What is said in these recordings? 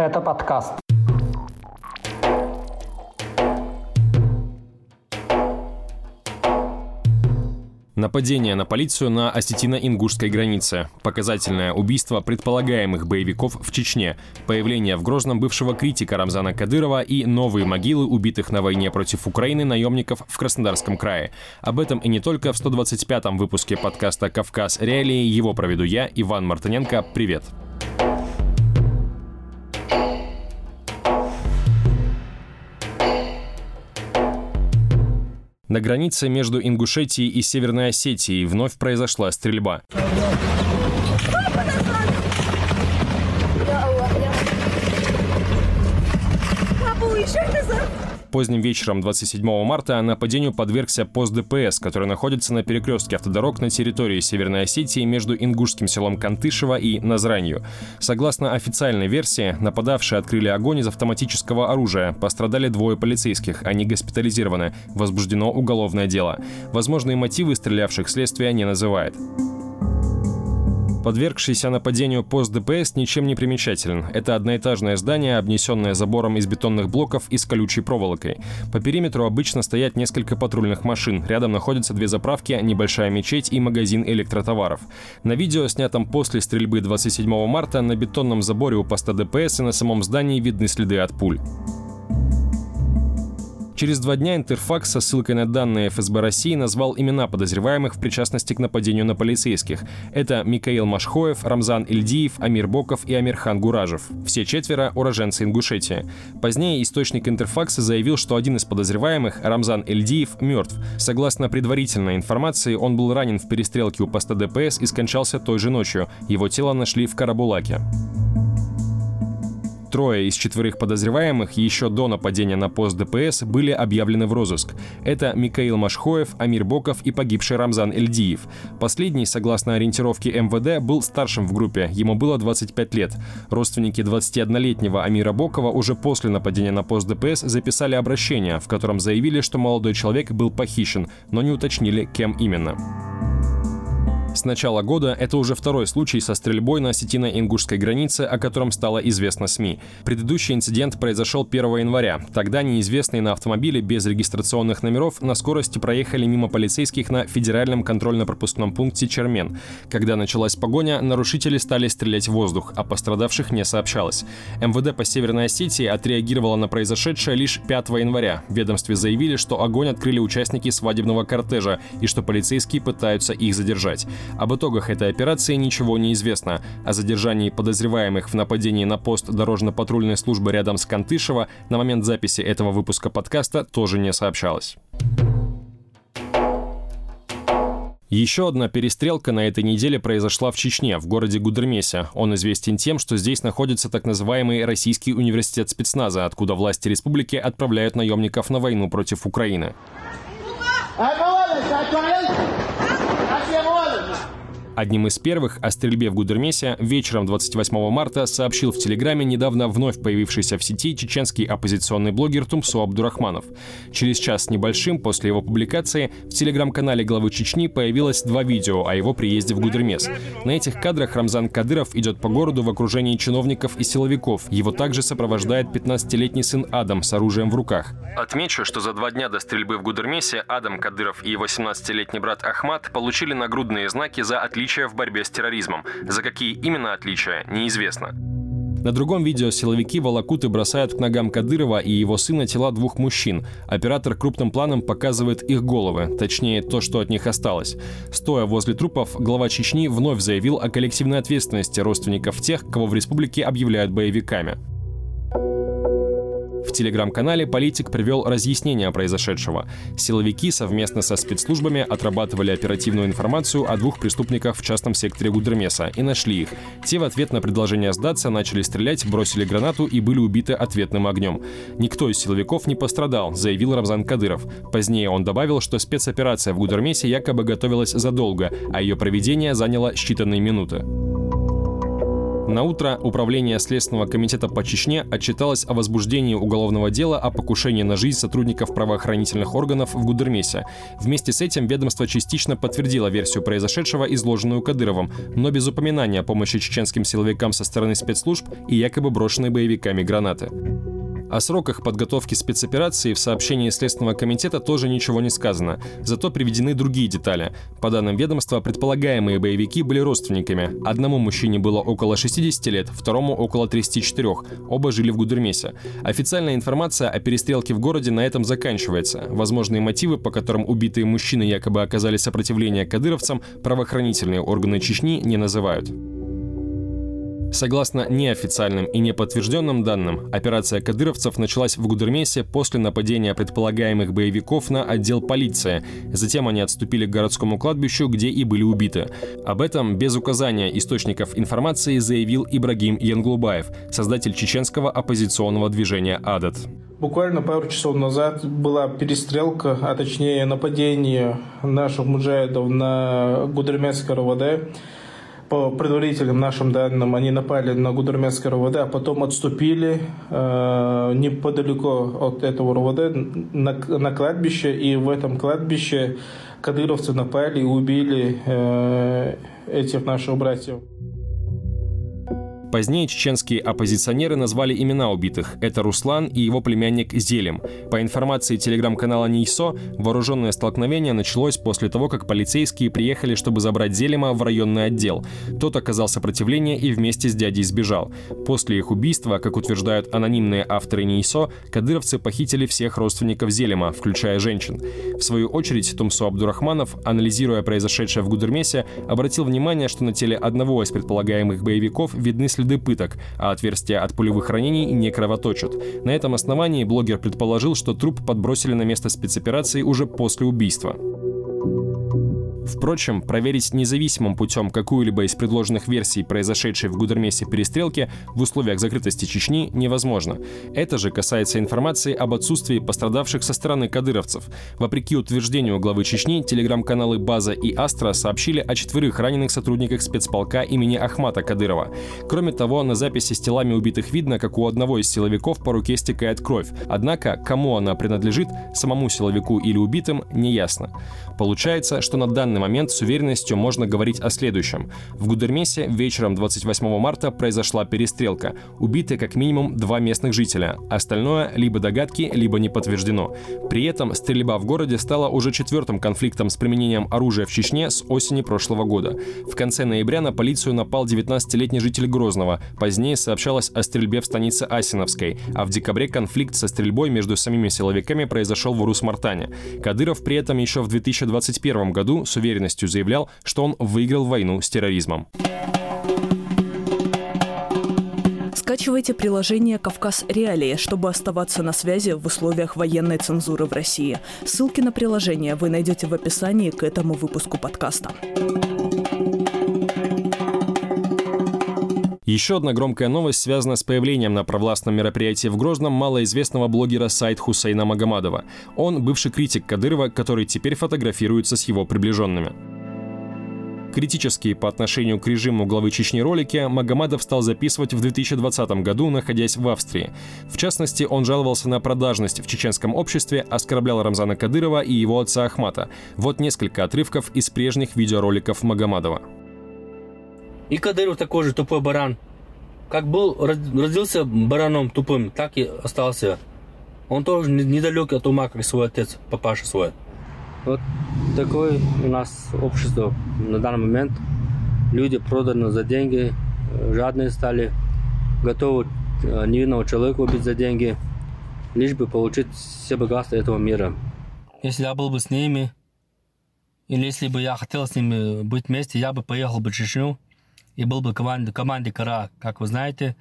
Это подкаст. Нападение на полицию на осетино-ингушской границе. Показательное убийство предполагаемых боевиков в Чечне. Появление в Грозном бывшего критика Рамзана Кадырова и новые могилы убитых на войне против Украины наемников в Краснодарском крае. Об этом и не только в 125-м выпуске подкаста «Кавказ. Реалии». Его проведу я, Иван Мартыненко. Привет. На границе между Ингушетией и Северной Осетией вновь произошла стрельба. Поздним вечером 27 марта нападению подвергся пост ДПС, который находится на перекрестке автодорог на территории Северной Осетии между ингушским селом Кантышево и Назранью. Согласно официальной версии, нападавшие открыли огонь из автоматического оружия. Пострадали двое полицейских, они госпитализированы. Возбуждено уголовное дело. Возможные мотивы стрелявших следствия не называет. Подвергшийся нападению пост ДПС ничем не примечателен. Это одноэтажное здание, обнесенное забором из бетонных блоков и с колючей проволокой. По периметру обычно стоят несколько патрульных машин. Рядом находятся две заправки, небольшая мечеть и магазин электротоваров. На видео, снятом после стрельбы 27 марта, на бетонном заборе у поста ДПС и на самом здании видны следы от пуль. Через два дня Интерфакс со ссылкой на данные ФСБ России назвал имена подозреваемых в причастности к нападению на полицейских. Это Микаил Машхоев, Рамзан Ильдиев, Амир Боков и Амирхан Гуражев. Все четверо – уроженцы Ингушетии. Позднее источник Интерфакса заявил, что один из подозреваемых, Рамзан Ильдиев, мертв. Согласно предварительной информации, он был ранен в перестрелке у поста ДПС и скончался той же ночью. Его тело нашли в Карабулаке. Трое из четверых подозреваемых еще до нападения на пост ДПС были объявлены в розыск. Это Микаил Машхоев, Амир Боков и погибший Рамзан Эльдиев. Последний, согласно ориентировке МВД, был старшим в группе, ему было 25 лет. Родственники 21-летнего Амира Бокова уже после нападения на пост ДПС записали обращение, в котором заявили, что молодой человек был похищен, но не уточнили, кем именно. С начала года это уже второй случай со стрельбой на осетино-ингушской границе, о котором стало известно СМИ. Предыдущий инцидент произошел 1 января. Тогда неизвестные на автомобиле без регистрационных номеров на скорости проехали мимо полицейских на федеральном контрольно-пропускном пункте Чермен. Когда началась погоня, нарушители стали стрелять в воздух, а пострадавших не сообщалось. МВД по Северной Осетии отреагировало на произошедшее лишь 5 января. В ведомстве заявили, что огонь открыли участники свадебного кортежа и что полицейские пытаются их задержать. Об итогах этой операции ничего не известно. О задержании подозреваемых в нападении на пост дорожно-патрульной службы рядом с Кантышево на момент записи этого выпуска подкаста тоже не сообщалось. Еще одна перестрелка на этой неделе произошла в Чечне, в городе Гудермесе. Он известен тем, что здесь находится так называемый Российский университет спецназа, откуда власти республики отправляют наемников на войну против Украины. 电话怎么？Одним из первых о стрельбе в Гудермесе вечером 28 марта сообщил в Телеграме недавно вновь появившийся в сети чеченский оппозиционный блогер Тумсо Абдурахманов. Через час с небольшим после его публикации в Телеграм-канале главы Чечни появилось два видео о его приезде в Гудермес. На этих кадрах Рамзан Кадыров идет по городу в окружении чиновников и силовиков. Его также сопровождает 15-летний сын Адам с оружием в руках. Отмечу, что за два дня до стрельбы в Гудермесе Адам Кадыров и его 17-летний брат Ахмат получили нагрудные знаки за отличие отличия в борьбе с терроризмом. За какие именно отличия, неизвестно. На другом видео силовики волокут и бросают к ногам Кадырова и его сына тела двух мужчин. Оператор крупным планом показывает их головы, точнее то, что от них осталось. Стоя возле трупов, глава Чечни вновь заявил о коллективной ответственности родственников тех, кого в республике объявляют боевиками. В телеграм-канале политик привел разъяснение произошедшего. Силовики совместно со спецслужбами отрабатывали оперативную информацию о двух преступниках в частном секторе Гудермеса и нашли их. Те в ответ на предложение сдаться начали стрелять, бросили гранату и были убиты ответным огнем. Никто из силовиков не пострадал, заявил Рамзан Кадыров. Позднее он добавил, что спецоперация в Гудермесе якобы готовилась задолго, а ее проведение заняло считанные минуты. На утро Управление Следственного комитета по Чечне отчиталось о возбуждении уголовного дела о покушении на жизнь сотрудников правоохранительных органов в Гудермесе. Вместе с этим ведомство частично подтвердило версию произошедшего, изложенную Кадыровым, но без упоминания о помощи чеченским силовикам со стороны спецслужб и якобы брошенной боевиками гранаты. О сроках подготовки спецоперации в сообщении Следственного комитета тоже ничего не сказано, зато приведены другие детали. По данным ведомства, предполагаемые боевики были родственниками. Одному мужчине было около 60 лет, второму около 34. Оба жили в Гудермесе. Официальная информация о перестрелке в городе на этом заканчивается. Возможные мотивы, по которым убитые мужчины якобы оказали сопротивление кадыровцам, правоохранительные органы Чечни не называют. Согласно неофициальным и неподтвержденным данным, операция кадыровцев началась в Гудермесе после нападения предполагаемых боевиков на отдел полиции. Затем они отступили к городскому кладбищу, где и были убиты. Об этом без указания источников информации заявил Ибрагим Янглубаев, создатель чеченского оппозиционного движения «Адат». Буквально пару часов назад была перестрелка, а точнее нападение наших муджаидов на Гудермесское РОВД по предварительным нашим данным, они напали на Гудермесское РОВД, а потом отступили э, неподалеку от этого РОВД на, на кладбище, и в этом кладбище кадыровцы напали и убили э, этих наших братьев. Позднее чеченские оппозиционеры назвали имена убитых. Это Руслан и его племянник Зелем. По информации телеграм-канала НИСО, вооруженное столкновение началось после того, как полицейские приехали, чтобы забрать Зелема в районный отдел. Тот оказал сопротивление и вместе с дядей сбежал. После их убийства, как утверждают анонимные авторы НИСО, кадыровцы похитили всех родственников Зелема, включая женщин. В свою очередь, Тумсо Абдурахманов, анализируя произошедшее в Гудермесе, обратил внимание, что на теле одного из предполагаемых боевиков видны следы следы пыток, а отверстия от пулевых ранений не кровоточат. На этом основании блогер предположил, что труп подбросили на место спецоперации уже после убийства. Впрочем, проверить независимым путем какую-либо из предложенных версий произошедшей в Гудермесе перестрелки в условиях закрытости Чечни невозможно. Это же касается информации об отсутствии пострадавших со стороны кадыровцев. Вопреки утверждению главы Чечни, телеграм-каналы «База» и «Астра» сообщили о четверых раненых сотрудниках спецполка имени Ахмата Кадырова. Кроме того, на записи с телами убитых видно, как у одного из силовиков по руке стекает кровь. Однако, кому она принадлежит, самому силовику или убитым, не ясно. Получается, что на данный данный момент с уверенностью можно говорить о следующем. В Гудермесе вечером 28 марта произошла перестрелка. Убиты как минимум два местных жителя. Остальное либо догадки, либо не подтверждено. При этом стрельба в городе стала уже четвертым конфликтом с применением оружия в Чечне с осени прошлого года. В конце ноября на полицию напал 19-летний житель Грозного. Позднее сообщалось о стрельбе в станице Асиновской. А в декабре конфликт со стрельбой между самими силовиками произошел в Урус-Мартане. Кадыров при этом еще в 2021 году с уверенностью заявлял, что он выиграл войну с терроризмом. Скачивайте приложение «Кавказ Реалии», чтобы оставаться на связи в условиях военной цензуры в России. Ссылки на приложение вы найдете в описании к этому выпуску подкаста. Еще одна громкая новость связана с появлением на провластном мероприятии в Грозном малоизвестного блогера сайт Хусейна Магомадова. Он бывший критик Кадырова, который теперь фотографируется с его приближенными. Критические по отношению к режиму главы Чечни ролики Магомадов стал записывать в 2020 году, находясь в Австрии. В частности, он жаловался на продажность в чеченском обществе, оскорблял Рамзана Кадырова и его отца Ахмата. Вот несколько отрывков из прежних видеороликов Магомадова. И Кадыров такой же тупой баран. Как был, родился бараном тупым, так и остался. Он тоже недалек от ума, как свой отец, папаша свой. Вот такое у нас общество на данный момент. Люди проданы за деньги, жадные стали, готовы э, невинного человека убить за деньги, лишь бы получить все богатства этого мира. Если я был бы с ними, или если бы я хотел с ними быть вместе, я бы поехал бы в Чечню, и был бы команде, команде Кара. Как вы знаете,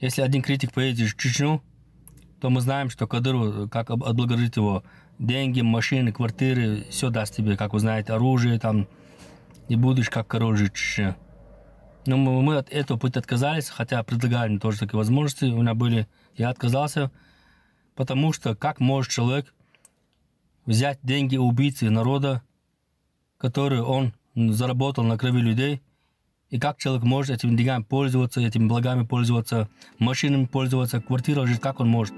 если один критик поедет в Чечню, то мы знаем, что Кадыров, как отблагодарить его, деньги, машины, квартиры, все даст тебе, как вы знаете, оружие там, и будешь как король жить в Чечне. Но мы, мы от этого пути отказались, хотя предлагали тоже такие возможности, у меня были, я отказался, потому что как может человек взять деньги убийцы народа, которые он заработал на крови людей – И как человек может этими деньгами пользоваться, этими благами пользоваться, машинами пользоваться, квартира жить, как он может.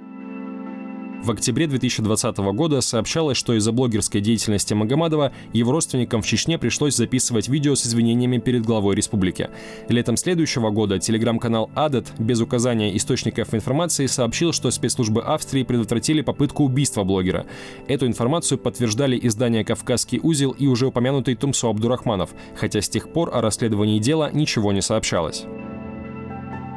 В октябре 2020 года сообщалось, что из-за блогерской деятельности Магомадова его родственникам в Чечне пришлось записывать видео с извинениями перед главой республики. Летом следующего года телеграм-канал Адет без указания источников информации сообщил, что спецслужбы Австрии предотвратили попытку убийства блогера. Эту информацию подтверждали издания «Кавказский узел» и уже упомянутый Тумсо Абдурахманов, хотя с тех пор о расследовании дела ничего не сообщалось.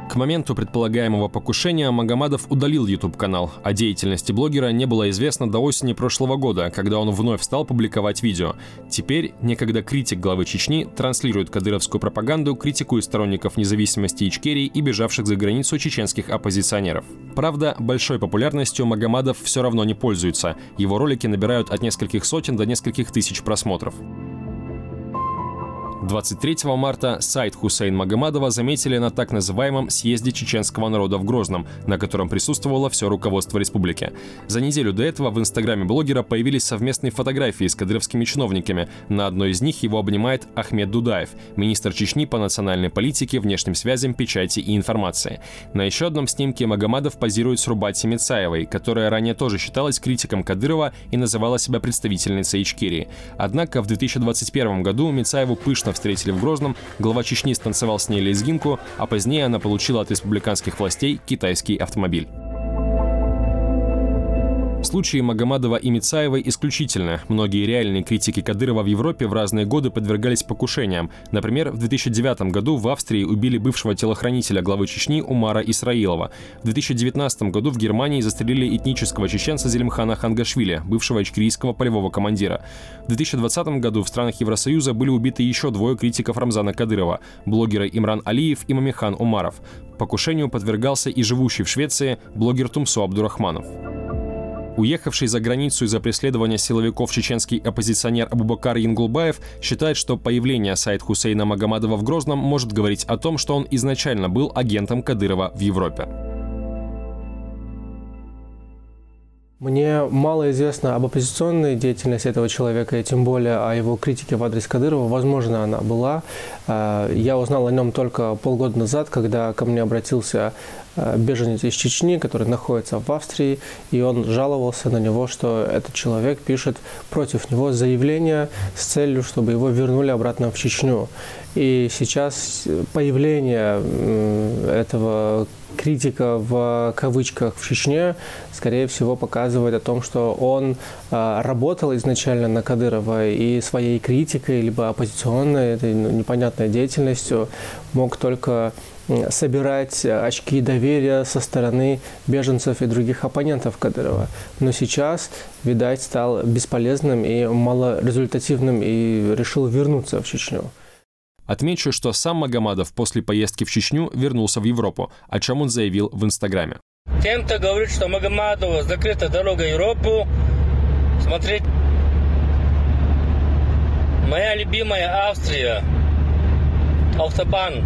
К моменту предполагаемого покушения Магомадов удалил YouTube-канал. О деятельности блогера не было известно до осени прошлого года, когда он вновь стал публиковать видео. Теперь некогда критик главы Чечни транслирует кадыровскую пропаганду, критикуя сторонников независимости Ичкерии и бежавших за границу чеченских оппозиционеров. Правда, большой популярностью Магомадов все равно не пользуется. Его ролики набирают от нескольких сотен до нескольких тысяч просмотров. 23 марта сайт Хусейн Магомадова заметили на так называемом съезде чеченского народа в Грозном, на котором присутствовало все руководство республики. За неделю до этого в инстаграме блогера появились совместные фотографии с кадыровскими чиновниками. На одной из них его обнимает Ахмед Дудаев, министр Чечни по национальной политике, внешним связям, печати и информации. На еще одном снимке Магомадов позирует с Рубати Мицаевой, которая ранее тоже считалась критиком Кадырова и называла себя представительницей Ичкерии. Однако в 2021 году Мицаеву пышно встретили в Грозном, глава Чечни станцевал с ней лезгинку, а позднее она получила от республиканских властей китайский автомобиль. Случаи Магомадова и Мицаевой исключительны. Многие реальные критики Кадырова в Европе в разные годы подвергались покушениям. Например, в 2009 году в Австрии убили бывшего телохранителя главы Чечни Умара Исраилова. В 2019 году в Германии застрелили этнического чеченца Зелимхана Хангашвили, бывшего ичкерийского полевого командира. В 2020 году в странах Евросоюза были убиты еще двое критиков Рамзана Кадырова – блогеры Имран Алиев и Мамихан Умаров. Покушению подвергался и живущий в Швеции блогер Тумсо Абдурахманов. Уехавший за границу из-за преследования силовиков чеченский оппозиционер Абубакар Янгулбаев считает, что появление сайт Хусейна Магомадова в Грозном может говорить о том, что он изначально был агентом Кадырова в Европе. Мне мало известно об оппозиционной деятельности этого человека, и тем более о его критике в адрес Кадырова. Возможно, она была. Э, я узнал о нем только полгода назад, когда ко мне обратился э, беженец из Чечни, который находится в Австрии, и он жаловался на него, что этот человек пишет против него заявление с целью, чтобы его вернули обратно в Чечню. И сейчас появление этого критика в кавычках в Чечне, скорее всего, показывает о том, что он а, работал изначально на Кадырова и своей критикой, либо оппозиционной, этой ну, непонятной деятельностью мог только собирать очки доверия со стороны беженцев и других оппонентов Кадырова. Но сейчас, видать, стал бесполезным и малорезультативным и решил вернуться в Чечню. Отмечу, что сам Магомадов после поездки в Чечню вернулся в Европу, о чем он заявил в Инстаграме. Тем, кто говорит, что Магомадова закрыта дорога в Европу, смотреть моя любимая Австрия, автобан,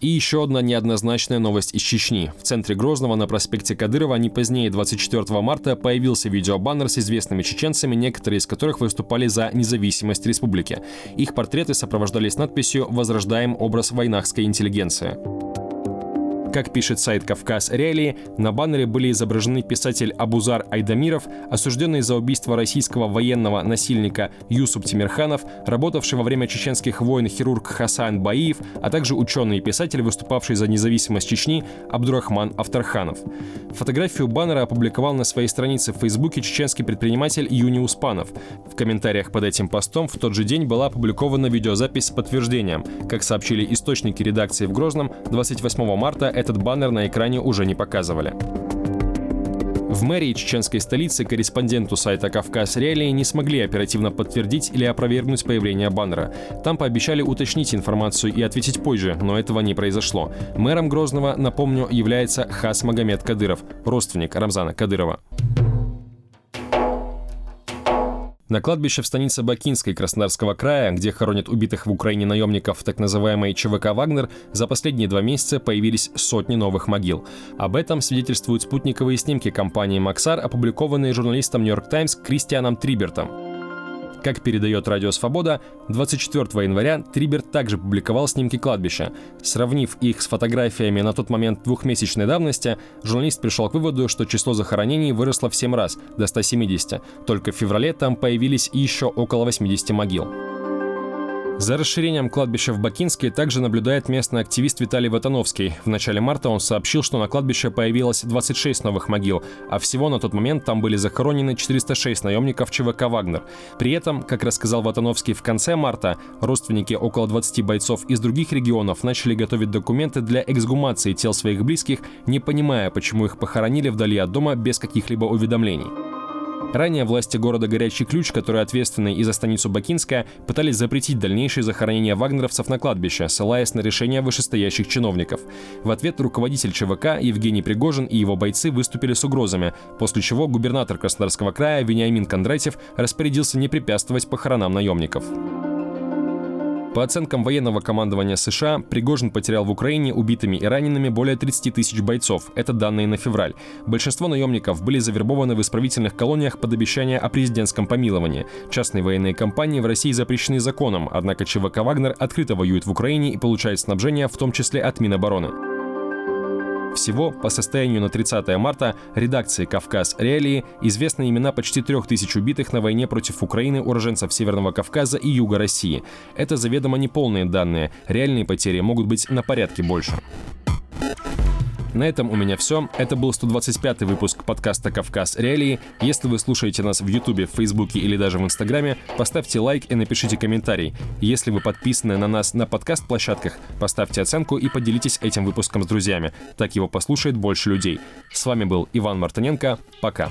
И еще одна неоднозначная новость из Чечни. В центре Грозного на проспекте Кадырова не позднее 24 марта появился видеобаннер с известными чеченцами, некоторые из которых выступали за независимость республики. Их портреты сопровождались надписью «Возрождаем образ войнахской интеллигенции». Как пишет сайт «Кавказ Реалии», на баннере были изображены писатель Абузар Айдамиров, осужденный за убийство российского военного насильника Юсуп Тимирханов, работавший во время чеченских войн хирург Хасан Баиев, а также ученый и писатель, выступавший за независимость Чечни Абдурахман Авторханов. Фотографию баннера опубликовал на своей странице в Фейсбуке чеченский предприниматель Юни Успанов. В комментариях под этим постом в тот же день была опубликована видеозапись с подтверждением. Как сообщили источники редакции в Грозном, 28 марта этот баннер на экране уже не показывали. В мэрии чеченской столицы корреспонденту сайта «Кавказ Реалии» не смогли оперативно подтвердить или опровергнуть появление баннера. Там пообещали уточнить информацию и ответить позже, но этого не произошло. Мэром Грозного, напомню, является Хас Магомед Кадыров, родственник Рамзана Кадырова. На кладбище в станице Бакинской Краснодарского края, где хоронят убитых в Украине наемников так называемой ЧВК «Вагнер», за последние два месяца появились сотни новых могил. Об этом свидетельствуют спутниковые снимки компании «Максар», опубликованные журналистом «Нью-Йорк Таймс» Кристианом Трибертом. Как передает Радио Свобода, 24 января Трибер также публиковал снимки кладбища. Сравнив их с фотографиями на тот момент двухмесячной давности, журналист пришел к выводу, что число захоронений выросло в 7 раз, до 170. Только в феврале там появились еще около 80 могил. За расширением кладбища в Бакинске также наблюдает местный активист Виталий Ватановский. В начале марта он сообщил, что на кладбище появилось 26 новых могил, а всего на тот момент там были захоронены 406 наемников ЧВК «Вагнер». При этом, как рассказал Ватановский в конце марта, родственники около 20 бойцов из других регионов начали готовить документы для эксгумации тел своих близких, не понимая, почему их похоронили вдали от дома без каких-либо уведомлений. Ранее власти города Горячий Ключ, которые ответственны и за станицу Бакинская, пытались запретить дальнейшее захоронение вагнеровцев на кладбище, ссылаясь на решение вышестоящих чиновников. В ответ руководитель ЧВК Евгений Пригожин и его бойцы выступили с угрозами, после чего губернатор Краснодарского края Вениамин Кондратьев распорядился не препятствовать похоронам наемников. По оценкам военного командования США, Пригожин потерял в Украине убитыми и ранеными более 30 тысяч бойцов. Это данные на февраль. Большинство наемников были завербованы в исправительных колониях под обещание о президентском помиловании. Частные военные компании в России запрещены законом, однако ЧВК «Вагнер» открыто воюет в Украине и получает снабжение, в том числе от Минобороны. Всего по состоянию на 30 марта редакции «Кавказ Реалии» известны имена почти трех тысяч убитых на войне против Украины уроженцев Северного Кавказа и Юга России. Это заведомо неполные данные. Реальные потери могут быть на порядке больше. На этом у меня все. Это был 125-й выпуск подкаста «Кавказ Реалии». Если вы слушаете нас в Ютубе, Фейсбуке или даже в Инстаграме, поставьте лайк и напишите комментарий. Если вы подписаны на нас на подкаст-площадках, поставьте оценку и поделитесь этим выпуском с друзьями. Так его послушает больше людей. С вами был Иван Мартыненко. Пока.